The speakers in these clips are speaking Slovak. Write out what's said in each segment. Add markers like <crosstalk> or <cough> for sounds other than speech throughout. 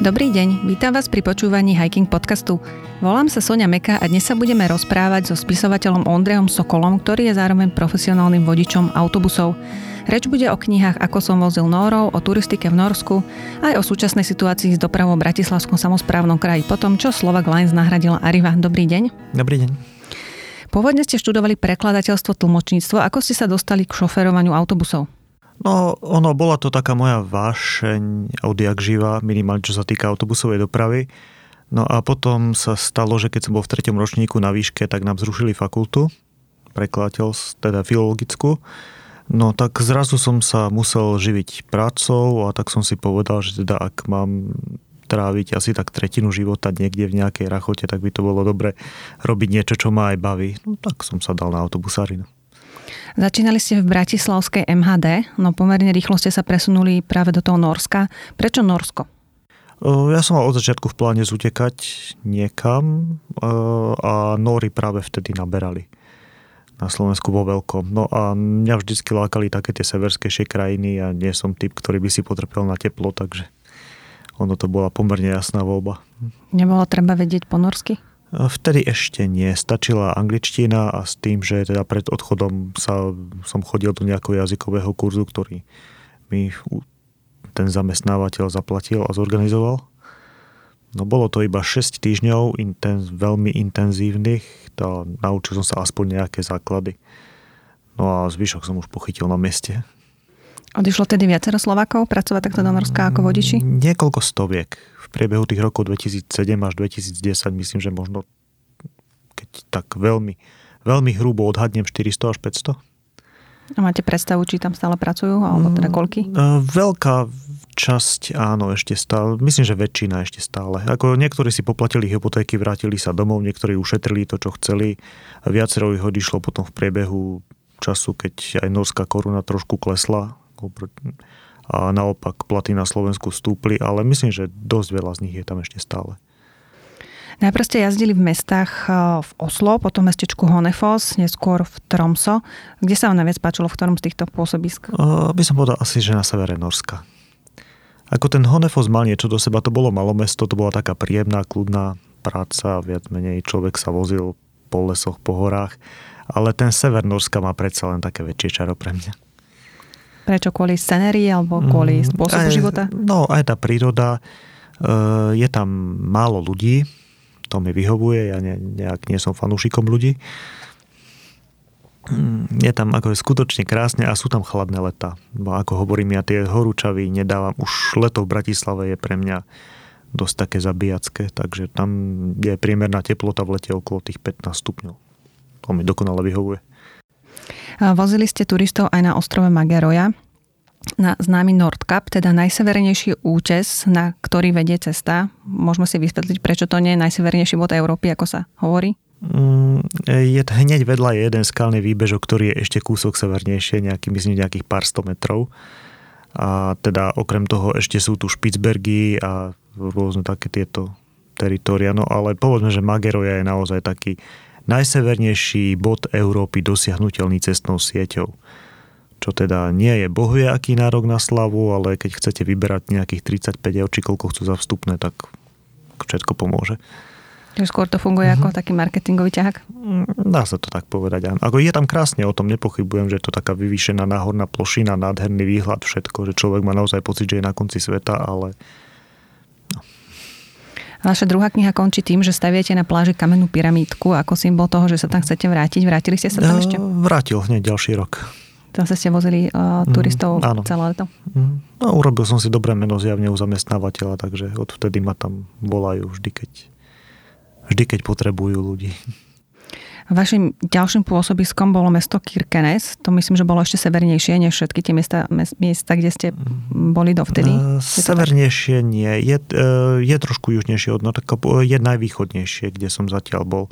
Dobrý deň, vítam vás pri počúvaní Hiking podcastu. Volám sa Sonia Meka a dnes sa budeme rozprávať so spisovateľom Ondrejom Sokolom, ktorý je zároveň profesionálnym vodičom autobusov. Reč bude o knihách Ako som vozil Nórov, o turistike v Norsku, aj o súčasnej situácii s dopravou v Bratislavskom samozprávnom kraji po tom, čo Slovak Lines nahradila Arriva. Dobrý deň. Dobrý deň. Pôvodne ste študovali prekladateľstvo, tlmočníctvo. Ako ste sa dostali k šoferovaniu autobusov? No, ono, bola to taká moja vášeň odjak živa, minimálne čo sa týka autobusovej dopravy. No a potom sa stalo, že keď som bol v treťom ročníku na výške, tak nám zrušili fakultu, prekladateľ, teda filologickú. No tak zrazu som sa musel živiť prácou a tak som si povedal, že teda ak mám tráviť asi tak tretinu života niekde v nejakej rachote, tak by to bolo dobre robiť niečo, čo ma aj baví. No tak som sa dal na autobusárinu. Začínali ste v Bratislavskej MHD, no pomerne rýchlo ste sa presunuli práve do toho Norska. Prečo Norsko? Ja som mal od začiatku v pláne zutekať niekam a Nóri práve vtedy naberali na Slovensku vo veľkom. No a mňa vždycky lákali také tie severskejšie krajiny a nie som typ, ktorý by si potrpel na teplo, takže ono to bola pomerne jasná voľba. Nebolo treba vedieť po norsky? Vtedy ešte nie. Stačila angličtina a s tým, že teda pred odchodom sa, som chodil do nejakého jazykového kurzu, ktorý mi ten zamestnávateľ zaplatil a zorganizoval. No bolo to iba 6 týždňov intenz, veľmi intenzívnych, tá, naučil som sa aspoň nejaké základy. No a zvyšok som už pochytil na mieste. Odišlo tedy viacero Slovákov pracovať takto do Norska ako vodiči? Niekoľko stoviek priebehu tých rokov 2007 až 2010 myslím, že možno keď tak veľmi, veľmi hrubo odhadnem 400 až 500. A máte predstavu, či tam stále pracujú, alebo teda mm, koľky? E, veľká časť, áno, ešte stále. Myslím, že väčšina ešte stále. Ako niektorí si poplatili hypotéky, vrátili sa domov, niektorí ušetrili to, čo chceli. Viacero ich odišlo potom v priebehu času, keď aj norská koruna trošku klesla a naopak platy na Slovensku stúpli, ale myslím, že dosť veľa z nich je tam ešte stále. Najprv ste jazdili v mestách eh, v Oslo, potom mestečku Honefos, neskôr v Tromso. Kde sa vám najviac páčilo, v ktorom z týchto pôsobisk? Uh, by som povedal asi, že na severe Norska. Ako ten Honefos mal niečo do seba, to bolo malo mesto, to bola taká príjemná, kľudná práca, viac menej človek sa vozil po lesoch, po horách, ale ten sever Norska má predsa len také väčšie čaro pre mňa. Prečo? Kvôli scenérii alebo kvôli mm, spôsobu aj, života? No, aj tá príroda. E, je tam málo ľudí, to mi vyhovuje, ja ne, nejak nie som fanúšikom ľudí. Mm, je tam ako skutočne krásne a sú tam chladné leta. Bo ako hovorím, ja tie horúčavy nedávam. Už leto v Bratislave je pre mňa dosť také zabíjacké, takže tam je priemerná teplota v lete okolo tých 15 stupňov. To mi dokonale vyhovuje. Vozili ste turistov aj na ostrove Mageroja, na známy Nordkap, teda najsevernejší útes, na ktorý vedie cesta. Môžeme si vysvetliť, prečo to nie je najsevernejší bod Európy, ako sa hovorí? Mm, je hneď vedľa je jeden skalný výbežok, ktorý je ešte kúsok severnejšie, nejaký, myslím, nejakých pár sto metrov. A teda okrem toho ešte sú tu Špicbergy a rôzne také tieto teritória. No ale povedzme, že Mageroja je naozaj taký najsevernejší bod Európy dosiahnutelný cestnou sieťou. Čo teda nie je bohvie aký nárok na slavu, ale keď chcete vyberať nejakých 35 eur, či koľko chcú za vstupné, tak všetko pomôže. Skôr to funguje uh-huh. ako taký marketingový ťahák? Mm, dá sa to tak povedať, áno. Ako je tam krásne, o tom nepochybujem, že je to taká vyvýšená náhorná plošina, nádherný výhľad, všetko, že človek má naozaj pocit, že je na konci sveta, ale Vaša druhá kniha končí tým, že staviete na pláži kamennú pyramídku ako symbol toho, že sa tam chcete vrátiť. Vrátili ste sa tam ešte? Vrátil hneď ďalší rok. Tam sa ste vozili uh, turistov mm, celé leto? Mm. No, urobil som si dobré meno zjavne u zamestnávateľa, takže odvtedy ma tam volajú vždy, keď, vždy, keď potrebujú ľudí. Vašim ďalším pôsobiskom bolo mesto Kirkenes. To myslím, že bolo ešte severnejšie než všetky tie miesta, miesta kde ste boli dovtedy. Uh, severnejšie nie. Je, uh, je trošku južnejšie od Nortka. Je najvýchodnejšie, kde som zatiaľ bol.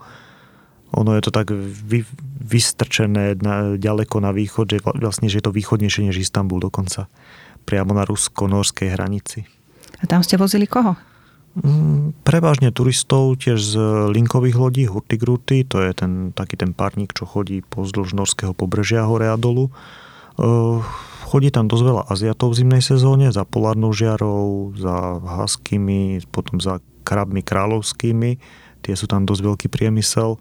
Ono je to tak vy, vystrčené na, ďaleko na východ, že vlastne že je to východnejšie než Istanbul dokonca. Priamo na rusko-norskej hranici. A tam ste vozili koho? Mm, prevažne turistov tiež z linkových lodí Hurtigrúty, to je ten, taký ten párnik, čo chodí pozdĺž norského pobrežia hore a dolu. chodí tam dosť veľa Aziatov v zimnej sezóne, za polárnou žiarou, za haskými, potom za krabmi kráľovskými. Tie sú tam dosť veľký priemysel.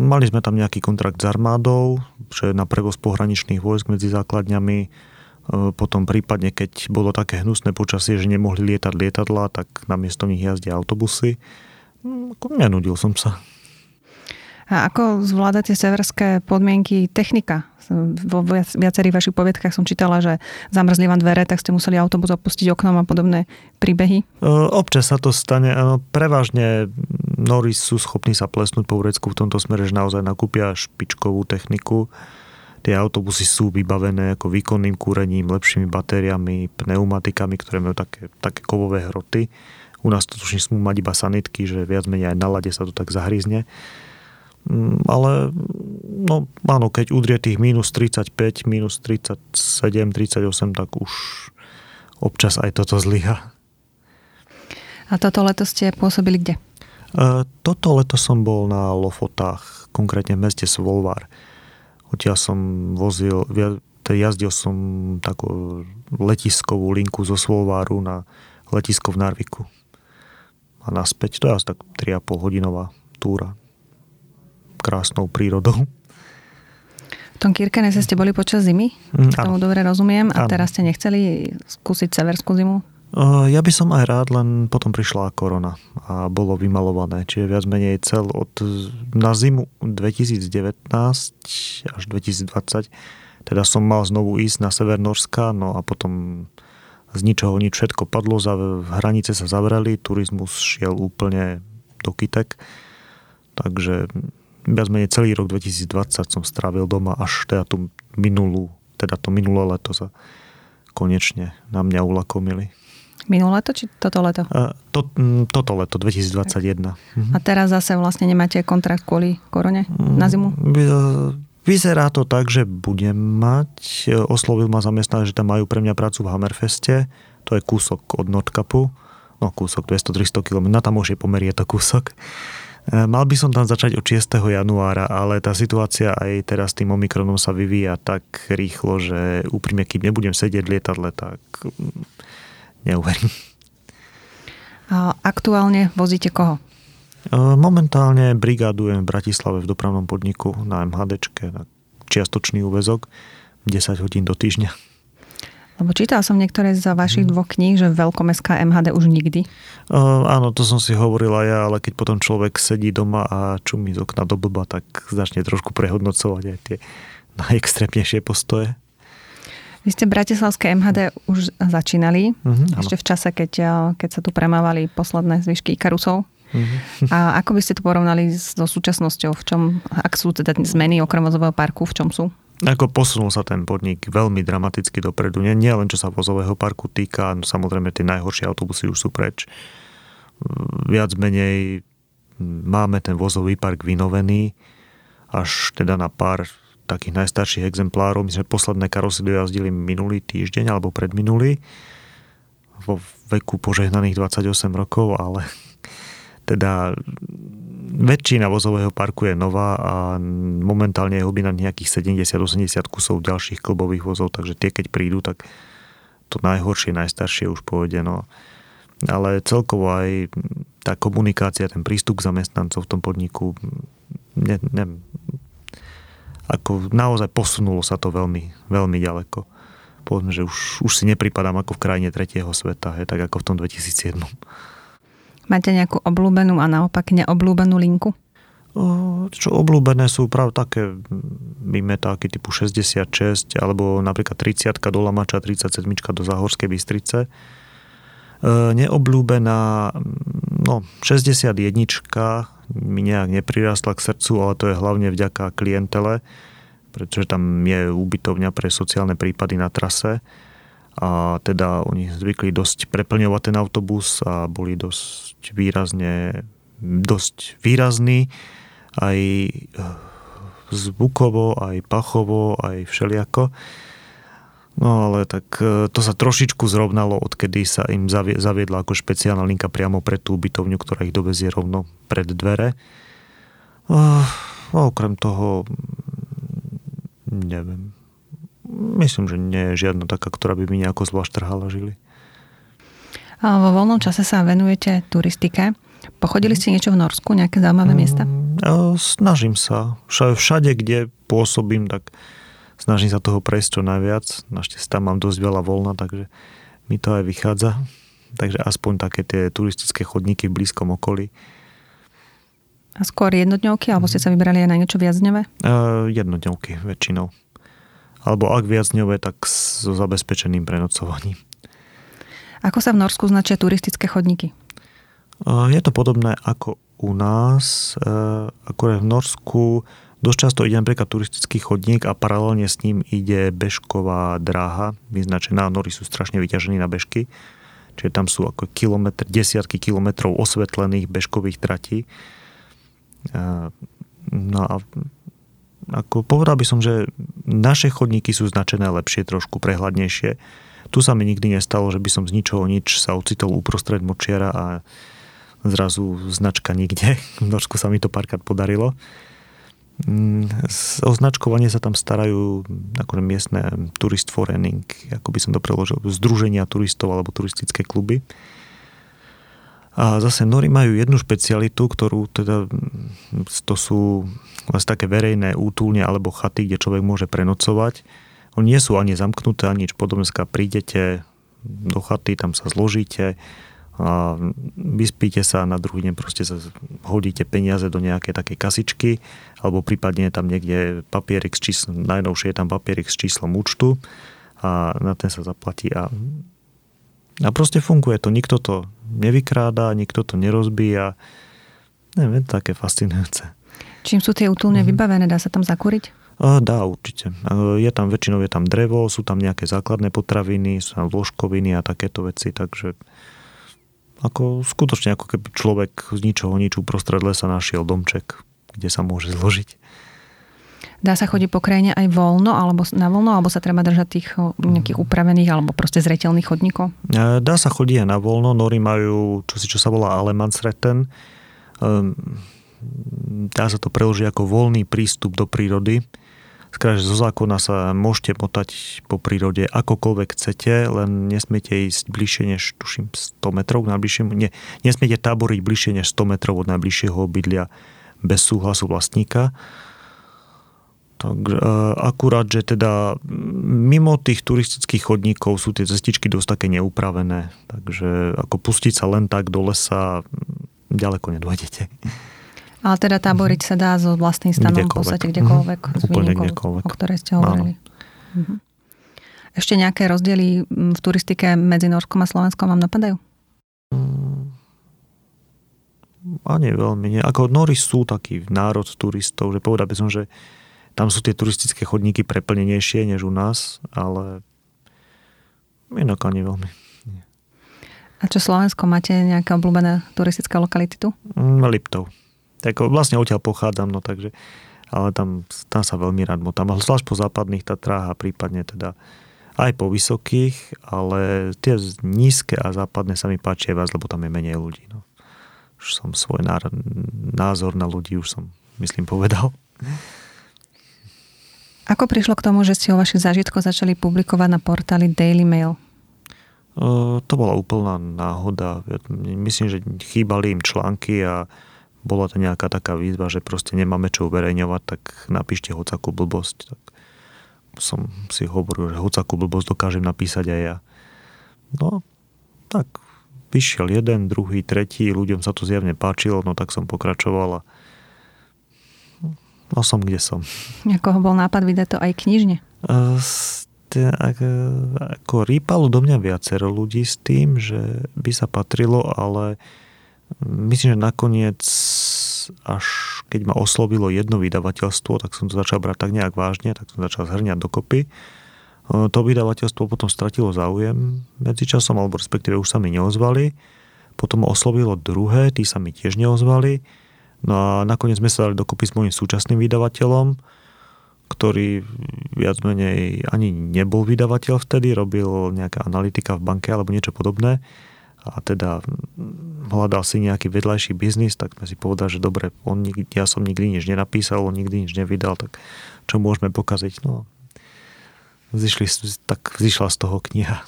Mali sme tam nejaký kontrakt s armádou, že na prevoz pohraničných vojsk medzi základňami. Potom prípadne, keď bolo také hnusné počasie, že nemohli lietať lietadla, tak namiesto nich jazdia autobusy. Nenudil som sa. A ako zvládate severské podmienky technika? Vo viacerých vašich poviedkach som čítala, že zamrzli vám dvere, tak ste museli autobus opustiť oknom a podobné príbehy. Občas sa to stane. Prevažne Norris sú schopní sa plesnúť po Urecku v tomto smere, že naozaj nakúpia špičkovú techniku. Tie autobusy sú vybavené ako výkonným kúrením, lepšími batériami, pneumatikami, ktoré majú také, také kovové hroty. U nás to tuším smú mať iba sanitky, že viac menej aj na lade sa to tak zahrízne. Mm, ale no áno, keď udrie tých minus 35, minus 37, 38, tak už občas aj toto zlyha. A toto leto ste pôsobili kde? E, toto leto som bol na Lofotách, konkrétne v meste Svolvár. Odtiaľ som vozil, jazdil som takú letiskovú linku zo Svolváru na letisko v Narviku. A naspäť, to je asi tak 3,5 hodinová túra krásnou prírodou. V tom Kirkenese ste boli počas zimy, mm, tomu dobre rozumiem, a ano. teraz ste nechceli skúsiť severskú zimu? Ja by som aj rád, len potom prišla korona a bolo vymalované, čiže viac menej cel od na zimu 2019 až 2020 teda som mal znovu ísť na sever Norska, no a potom z ničoho nič všetko padlo, hranice sa zavreli, turizmus šiel úplne do kytek, takže viac menej celý rok 2020 som strávil doma, až teda tú minulú, teda to minulé leto sa konečne na mňa ulakomili. Minulé leto či toto leto? Uh, to, toto leto, 2021. Mhm. A teraz zase vlastne nemáte kontrakt kvôli korone na zimu? Vyzerá to tak, že budem mať. Oslovil ma zamestnanec, že tam majú pre mňa prácu v Hammerfeste. To je kúsok od Nordkapu. No kúsok, 200-300 km. Na tam už je to kúsok. E, mal by som tam začať od 6. januára, ale tá situácia aj teraz tým Omikronom sa vyvíja tak rýchlo, že úprimne, kým nebudem sedieť v lietadle, tak mm, neuverím. Aktuálne vozíte koho? E, momentálne brigádujem v Bratislave v dopravnom podniku na MHDčke na čiastočný úvezok 10 hodín do týždňa. Lebo čítal som niektoré z vašich mhm. dvoch kníh, že veľkomestská MHD už nikdy. Uh, áno, to som si hovorila ja, ale keď potom človek sedí doma a čumí z okna do blba, tak začne trošku prehodnocovať aj tie najextrémnejšie postoje. Vy ste Bratislavské MHD už začínali, uh-huh, ešte v čase, keď, keď sa tu premávali posledné zvyšky Ikarusov. Uh-huh. A ako by ste to porovnali so súčasnosťou? V čom, ak sú teda zmeny okrem vozového parku, v čom sú? Ako posunul sa ten podnik veľmi dramaticky dopredu. Nie, nie len čo sa vozového parku týka, no samozrejme tie najhoršie autobusy už sú preč. Viac menej máme ten vozový park vynovený až teda na pár takých najstarších exemplárov. My sme posledné karosy dojazdili minulý týždeň alebo predminulý vo veku požehnaných 28 rokov, ale <laughs> teda väčšina vozového parku je nová a momentálne je huby na nejakých 70-80 kusov ďalších klubových vozov, takže tie keď prídu, tak to najhoršie, najstaršie už pôjde. No. Ale celkovo aj tá komunikácia, ten prístup k zamestnancov v tom podniku, ne, ne, ako naozaj posunulo sa to veľmi, veľmi ďaleko. Povedzme, že už, už si nepripadám ako v krajine tretieho sveta, je tak ako v tom 2007. Máte nejakú obľúbenú a naopak neobľúbenú linku? Čo obľúbené sú práve také vymetáky typu 66 alebo napríklad 30 do Lamača, 37 do Zahorskej Bystrice. Neobľúbená, no 61 mi nejak neprirastla k srdcu, ale to je hlavne vďaka klientele, pretože tam je úbytovňa pre sociálne prípady na trase a teda oni zvykli dosť preplňovať ten autobus a boli dosť výrazne dosť výrazní aj eh, zvukovo, aj pachovo, aj všeliako. No ale tak eh, to sa trošičku zrovnalo, odkedy sa im zaviedla ako špeciálna linka priamo pred tú ubytovňu, ktorá ich dovezie rovno pred dvere. A okrem toho, neviem, myslím, že nie je žiadna taká, ktorá by mi nejako zvlášť trhala žili. A vo voľnom čase sa venujete turistike. Pochodili ste niečo v Norsku, nejaké zaujímavé miesta? Mm, snažím sa. Všade, kde pôsobím, tak snažím sa toho prejsť čo najviac. Našťastie tam mám dosť veľa voľna, takže mi to aj vychádza. Takže aspoň také tie turistické chodníky v blízkom okolí. A skôr jednodňovky, alebo ste sa vybrali aj na niečo viacdňové? Uh, jednodňovky väčšinou. Alebo ak viacdňové, tak so zabezpečeným prenocovaním. Ako sa v Norsku značia turistické chodníky? Uh, je to podobné ako u nás. Uh, akorát v Norsku dosť často ide napríklad turistický chodník a paralelne s ním ide bežková dráha vyznačená. Nory sú strašne vyťažení na bežky. Čiže tam sú ako kilometr, desiatky kilometrov osvetlených bežkových tratí No a ako povedal by som, že naše chodníky sú značené lepšie, trošku prehľadnejšie. Tu sa mi nikdy nestalo, že by som z ničoho nič sa ocitol uprostred močiara a zrazu značka nikde. <laughs> V Norsku sa mi to párkrát podarilo. Mm, označkovanie sa tam starajú akože miestne turist forening, ako by som to preložil, združenia turistov alebo turistické kluby. A zase Nori majú jednu špecialitu, ktorú teda, to sú vlastne také verejné útulne alebo chaty, kde človek môže prenocovať. Oni nie sú ani zamknuté, ani nič podobné. Prídete do chaty, tam sa zložíte, a vyspíte sa na druhý deň proste sa hodíte peniaze do nejakej takej kasičky alebo prípadne je tam niekde papierik s číslom, najnovšie je tam papierik s číslom účtu a na ten sa zaplatí a, a proste funguje to. Nikto to nevykráda, nikto to nerozbíja. Neviem, také fascinujúce. Čím sú tie útulne mm-hmm. vybavené? Dá sa tam zakúriť? Dá, určite. Je tam väčšinou je tam drevo, sú tam nejaké základné potraviny, sú tam vložkoviny a takéto veci, takže ako skutočne ako keby človek z ničoho nič uprostred lesa našiel domček, kde sa môže zložiť. Dá sa chodiť po krajine aj voľno, alebo na voľno, alebo sa treba držať tých nejakých upravených, alebo proste zretelných chodníkov? E, dá sa chodiť aj na voľno. Nory majú čosi, čo sa volá Alemansretten. Ehm, dá sa to preložiť ako voľný prístup do prírody. Skrátka, zo zákona sa môžete motať po prírode akokoľvek chcete, len nesmiete ísť bližšie než, tuším, 100 metrov k najbližšiemu. Nie, nesmiete táboriť bližšie než 100 metrov od najbližšieho obydlia bez súhlasu vlastníka. Tak e, akurát, že teda mimo tých turistických chodníkov sú tie cestičky dosť také neupravené, takže ako pustiť sa len tak do lesa ďaleko nedôjdete. Ale teda táboriť sa dá so vlastným stanom v podstate kdekoľvek, mm-hmm. Úplne kdekoľvek. o ktorej ste hovorili. Mm-hmm. Ešte nejaké rozdiely v turistike medzi Norskom a Slovenskom vám napadajú? Mm, ani veľmi nie. Ako Nori sú taký národ turistov, že povedal by som, že tam sú tie turistické chodníky preplnenejšie než u nás, ale inak ani veľmi. A čo Slovensko, máte nejaké obľúbené turistické lokality tu? Mm, Liptov. Tak vlastne odtiaľ pochádzam, no takže, ale tam, tam sa veľmi rád motám. Zvlášť po západných Tatrách a prípadne teda aj po vysokých, ale tie nízke a západné sa mi páčia viac, lebo tam je menej ľudí. No. Už som svoj názor na ľudí už som, myslím, povedal. Ako prišlo k tomu, že ste o vašich zážitkoch začali publikovať na portáli Daily Mail? To bola úplná náhoda. Myslím, že chýbali im články a bola to nejaká taká výzva, že proste nemáme čo uverejňovať, tak napíšte hocakú blbosť. Tak som si hovoril, že hocakú blbosť dokážem napísať aj ja. No, tak vyšiel jeden, druhý, tretí, ľuďom sa to zjavne páčilo, no tak som pokračoval a No som, kde som. Ako bol nápad vydať to aj knižne? ako rýpalo do mňa viacero ľudí s tým, že by sa patrilo, ale myslím, že nakoniec až keď ma oslovilo jedno vydavateľstvo, tak som to začal brať tak nejak vážne, tak som začal zhrňať dokopy. To vydavateľstvo potom stratilo záujem medzičasom, alebo respektíve už sa mi neozvali. Potom oslovilo druhé, tí sa mi tiež neozvali. No a nakoniec sme sa dali dokopy s môjim súčasným vydavateľom, ktorý viac menej ani nebol vydavateľ vtedy, robil nejaká analytika v banke alebo niečo podobné a teda hľadal si nejaký vedľajší biznis, tak sme si povedali, že dobre, on, ja som nikdy nič nenapísal, on nikdy nič nevydal, tak čo môžeme pokaziť? No, zišli, tak zišla z toho kniha.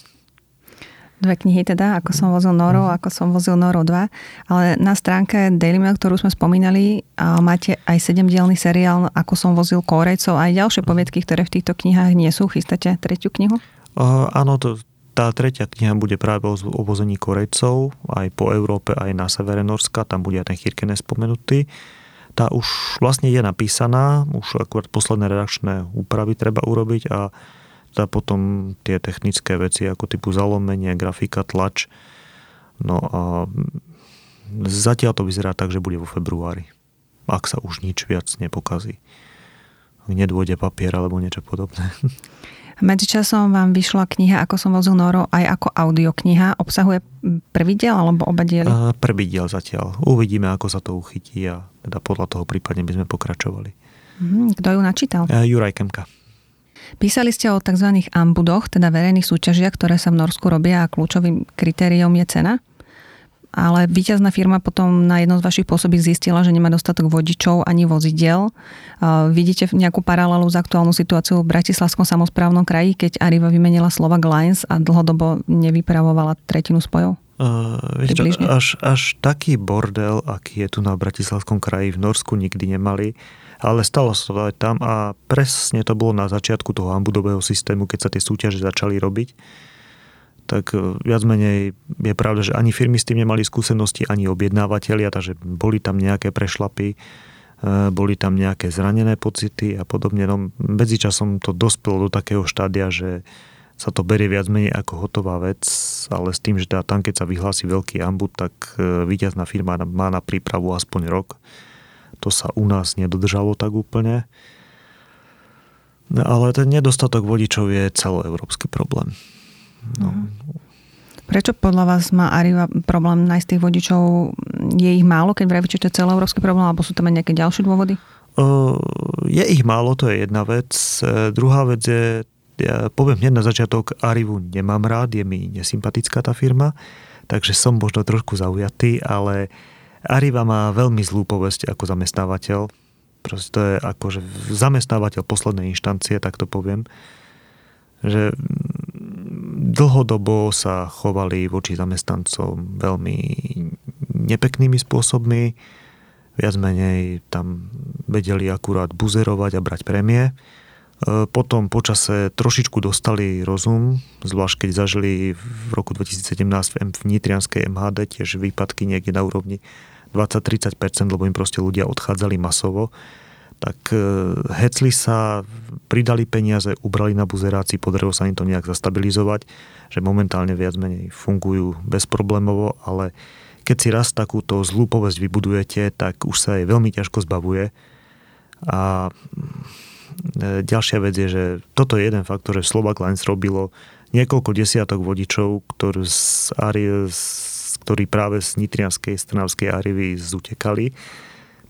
Dve knihy teda, ako som vozil Noro, mhm. ako som vozil Noro 2. Ale na stránke Daily Mail, ktorú sme spomínali, máte aj sedemdielný seriál, ako som vozil Korejcov, aj ďalšie poviedky, ktoré v týchto knihách nie sú. Chystáte tretiu knihu? Uh, áno, to, tá tretia kniha bude práve o, o vození Korejcov, aj po Európe, aj na severe Norska, tam bude aj ten Chirkenes spomenutý. Tá už vlastne je napísaná, už akurát posledné redakčné úpravy treba urobiť a a potom tie technické veci ako typu zalomenie, grafika, tlač. No a zatiaľ to vyzerá tak, že bude vo februári. Ak sa už nič viac nepokazí. Nedôjde papier alebo niečo podobné. <laughs> Medzičasom vám vyšla kniha Ako som vozil Noro aj ako audiokniha. Obsahuje prvý diel alebo oba diely? Prvý diel zatiaľ. Uvidíme, ako sa to uchytí a teda podľa toho prípadne by sme pokračovali. Mhm, kto ju načítal? Juraj Kemka. Písali ste o tzv. ambudoch, teda verejných súťažiach, ktoré sa v Norsku robia a kľúčovým kritériom je cena. Ale víťazná firma potom na jedno z vašich pôsobí zistila, že nemá dostatok vodičov ani vozidel. Vidíte nejakú paralelu s aktuálnou situáciou v Bratislavskom samozprávnom kraji, keď Arriva vymenila slova Lines a dlhodobo nevypravovala tretinu spojov? Uh, čo, až, až taký bordel, aký je tu na Bratislavskom kraji, v Norsku nikdy nemali ale stalo sa to aj tam a presne to bolo na začiatku toho ambudového systému, keď sa tie súťaže začali robiť. Tak e, viac menej je pravda, že ani firmy s tým nemali skúsenosti, ani objednávateľia, takže boli tam nejaké prešlapy, e, boli tam nejaké zranené pocity a podobne. No, medzičasom to dospelo do takého štádia, že sa to berie viac menej ako hotová vec, ale s tým, že tam, keď sa vyhlási veľký ambud, tak e, víťazná firma má na prípravu aspoň rok to sa u nás nedodržalo tak úplne. Ale ten nedostatok vodičov je celoeurópsky problém. No. Prečo podľa vás má Arriva problém nájsť tých vodičov? Je ich málo, keď vravíte, že to je celoeurópsky problém, alebo sú tam aj nejaké ďalšie dôvody? Je ich málo, to je jedna vec. Druhá vec je, ja poviem hneď na začiatok, Arrivu nemám rád, je mi nesympatická tá firma, takže som možno trošku zaujatý, ale Arriva má veľmi zlú povesť ako zamestnávateľ. Proste to je akože zamestnávateľ poslednej inštancie, tak to poviem. Že dlhodobo sa chovali voči zamestnancom veľmi nepeknými spôsobmi. Viac menej tam vedeli akurát buzerovať a brať prémie. E, potom počase trošičku dostali rozum, zvlášť keď zažili v roku 2017 v Nitrianskej MHD tiež výpadky niekde na úrovni 20-30%, lebo im proste ľudia odchádzali masovo, tak e, hecli sa, pridali peniaze, ubrali na buzerácii, podarilo sa im to nejak zastabilizovať, že momentálne viac menej fungujú bezproblémovo, ale keď si raz takúto zlú povesť vybudujete, tak už sa jej veľmi ťažko zbavuje. A e, ďalšia vec je, že toto je jeden faktor, že Slovak Lines robilo niekoľko desiatok vodičov, ktorí z, z ktorí práve z Nitrianskej Strnavskej Arivy zutekali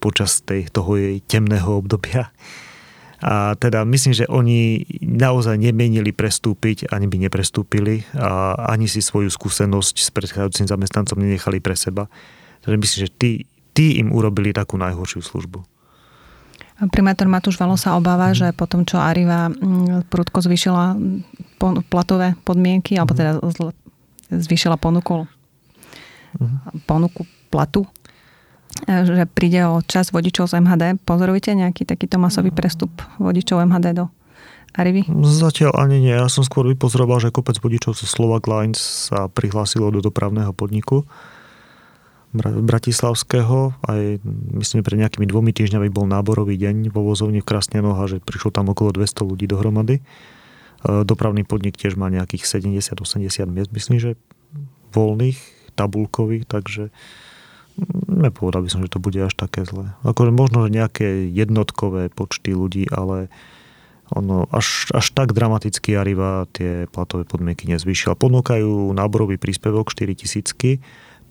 počas tej, toho jej temného obdobia. A teda myslím, že oni naozaj nemienili prestúpiť, ani by neprestúpili a ani si svoju skúsenosť s predchádzajúcim zamestnancom nenechali pre seba. Takže myslím, že tí, tí im urobili takú najhoršiu službu. Primátor Matúš Valo sa obáva, mm. že potom, čo Arriva mm, prudko zvýšila platové podmienky, alebo mhm. teda zvýšila ponuku ponuku platu, že príde o čas vodičov z MHD. Pozorujete nejaký takýto masový prestup vodičov MHD do Arivy? Zatiaľ ani nie. Ja som skôr vypozoroval, že kopec vodičov zo Slovak Lines sa prihlásilo do dopravného podniku Bratislavského. Aj myslím, pred nejakými dvomi týždňami bol náborový deň vo vozovni v Krasnenoch a že prišlo tam okolo 200 ľudí dohromady. E, dopravný podnik tiež má nejakých 70-80 miest, myslím, že voľných tabulkových, takže nepovedal by som, že to bude až také zlé. Akože možno, nejaké jednotkové počty ľudí, ale ono až, až tak dramaticky Arriva tie platové podmienky nezvyšil. Ponúkajú náborový príspevok 4000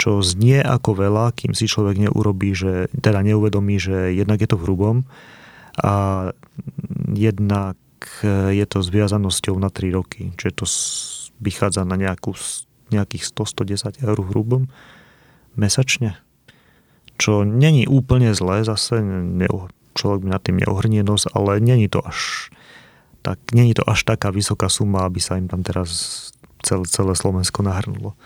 čo znie ako veľa, kým si človek neurobí, že, teda neuvedomí, že jednak je to v hrubom a jednak je to s viazanosťou na 3 roky, čiže to vychádza na nejakú nejakých 100-110 eur hrubom mesačne. Čo není úplne zlé, zase ne, človek nad tým neohrnie nos, ale není to až tak není to až taká vysoká suma, aby sa im tam teraz celé, celé Slovensko nahrnulo.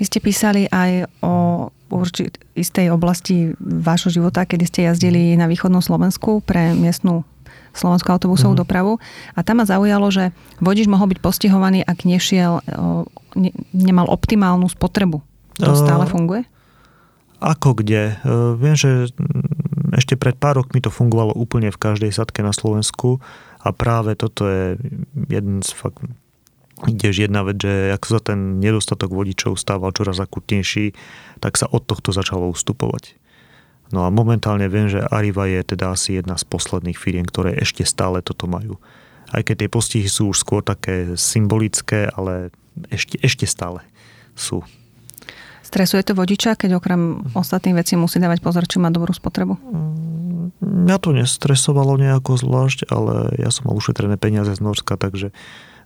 Vy ste písali aj o určitej istej oblasti vášho života, kedy ste jazdili na východnom Slovensku pre miestnu slovenskú autobusovú mm. dopravu. A tam ma zaujalo, že vodič mohol byť postihovaný, ak nešiel, ne, nemal optimálnu spotrebu. To stále funguje? Ako kde? Viem, že ešte pred pár rokmi to fungovalo úplne v každej sadke na Slovensku a práve toto je jeden z fakt tiež jedna vec, že ak sa ten nedostatok vodičov stával čoraz akutnejší, tak sa od tohto začalo ustupovať. No a momentálne viem, že Arriva je teda asi jedna z posledných firiem, ktoré ešte stále toto majú. Aj keď tie postihy sú už skôr také symbolické, ale ešte, ešte stále sú. Stresuje to vodiča, keď okrem ostatných vecí musí dávať pozor, či má dobrú spotrebu? Mňa to nestresovalo nejako zvlášť, ale ja som mal ušetrené peniaze z Norska, takže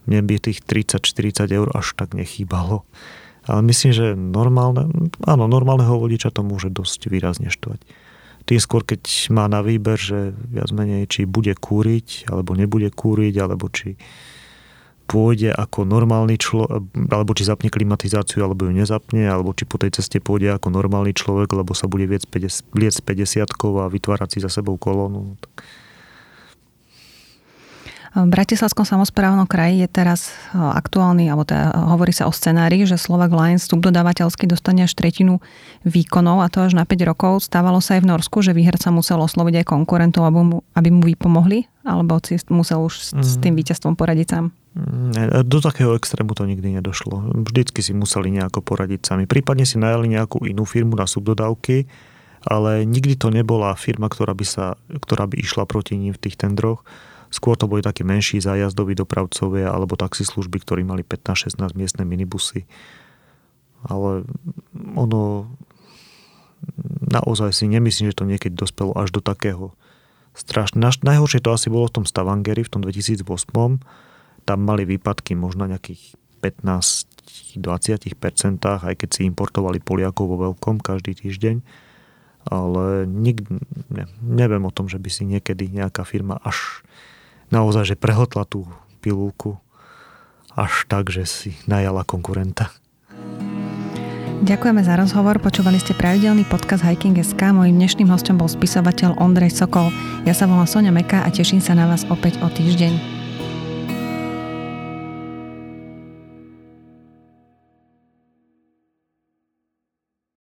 mne by tých 30-40 eur až tak nechýbalo. Ale myslím, že normálne, áno, normálneho vodiča to môže dosť výrazne štovať. Tým skôr, keď má na výber, že viac menej, či bude kúriť, alebo nebude kúriť, alebo či pôjde ako normálny človek, alebo či zapne klimatizáciu, alebo ju nezapne, alebo či po tej ceste pôjde ako normálny človek, lebo sa bude viec 50, 50 a vytvárať si za sebou kolónu. Tak v Bratislavskom samozprávnom kraji je teraz e, aktuálny, alebo teda hovorí sa o scenári, že Slovak Lines subdodávateľsky dostane až tretinu výkonov a to až na 5 rokov. Stávalo sa aj v Norsku, že výherca musel osloviť aj konkurentov, aby mu, aby mu vypomohli? Alebo musel už s, s tým víťazstvom poradiť sám? Do takého extrému to nikdy nedošlo. Vždycky si museli nejako poradiť sami. Prípadne si najali nejakú inú firmu na subdodávky, ale nikdy to nebola firma, ktorá by, sa, ktorá by išla proti ním v tých tendroch Skôr to boli takí menší zájazdoví dopravcovia alebo taxislužby, ktorí mali 15-16 miestne minibusy. Ale ono naozaj si nemyslím, že to niekedy dospelo až do takého strašne. Najhoršie to asi bolo v tom Stavangeri v tom 2008. Tam mali výpadky možno nejakých 15-20%, aj keď si importovali Poliakov vo veľkom každý týždeň. Ale nik, ne, neviem o tom, že by si niekedy nejaká firma až naozaj, že prehltla tú pilulku až tak, že si najala konkurenta. Ďakujeme za rozhovor. Počúvali ste pravidelný podcast Hiking.sk. Mojím dnešným hostom bol spisovateľ Ondrej Sokol. Ja sa volám Sonia Meka a teším sa na vás opäť o týždeň.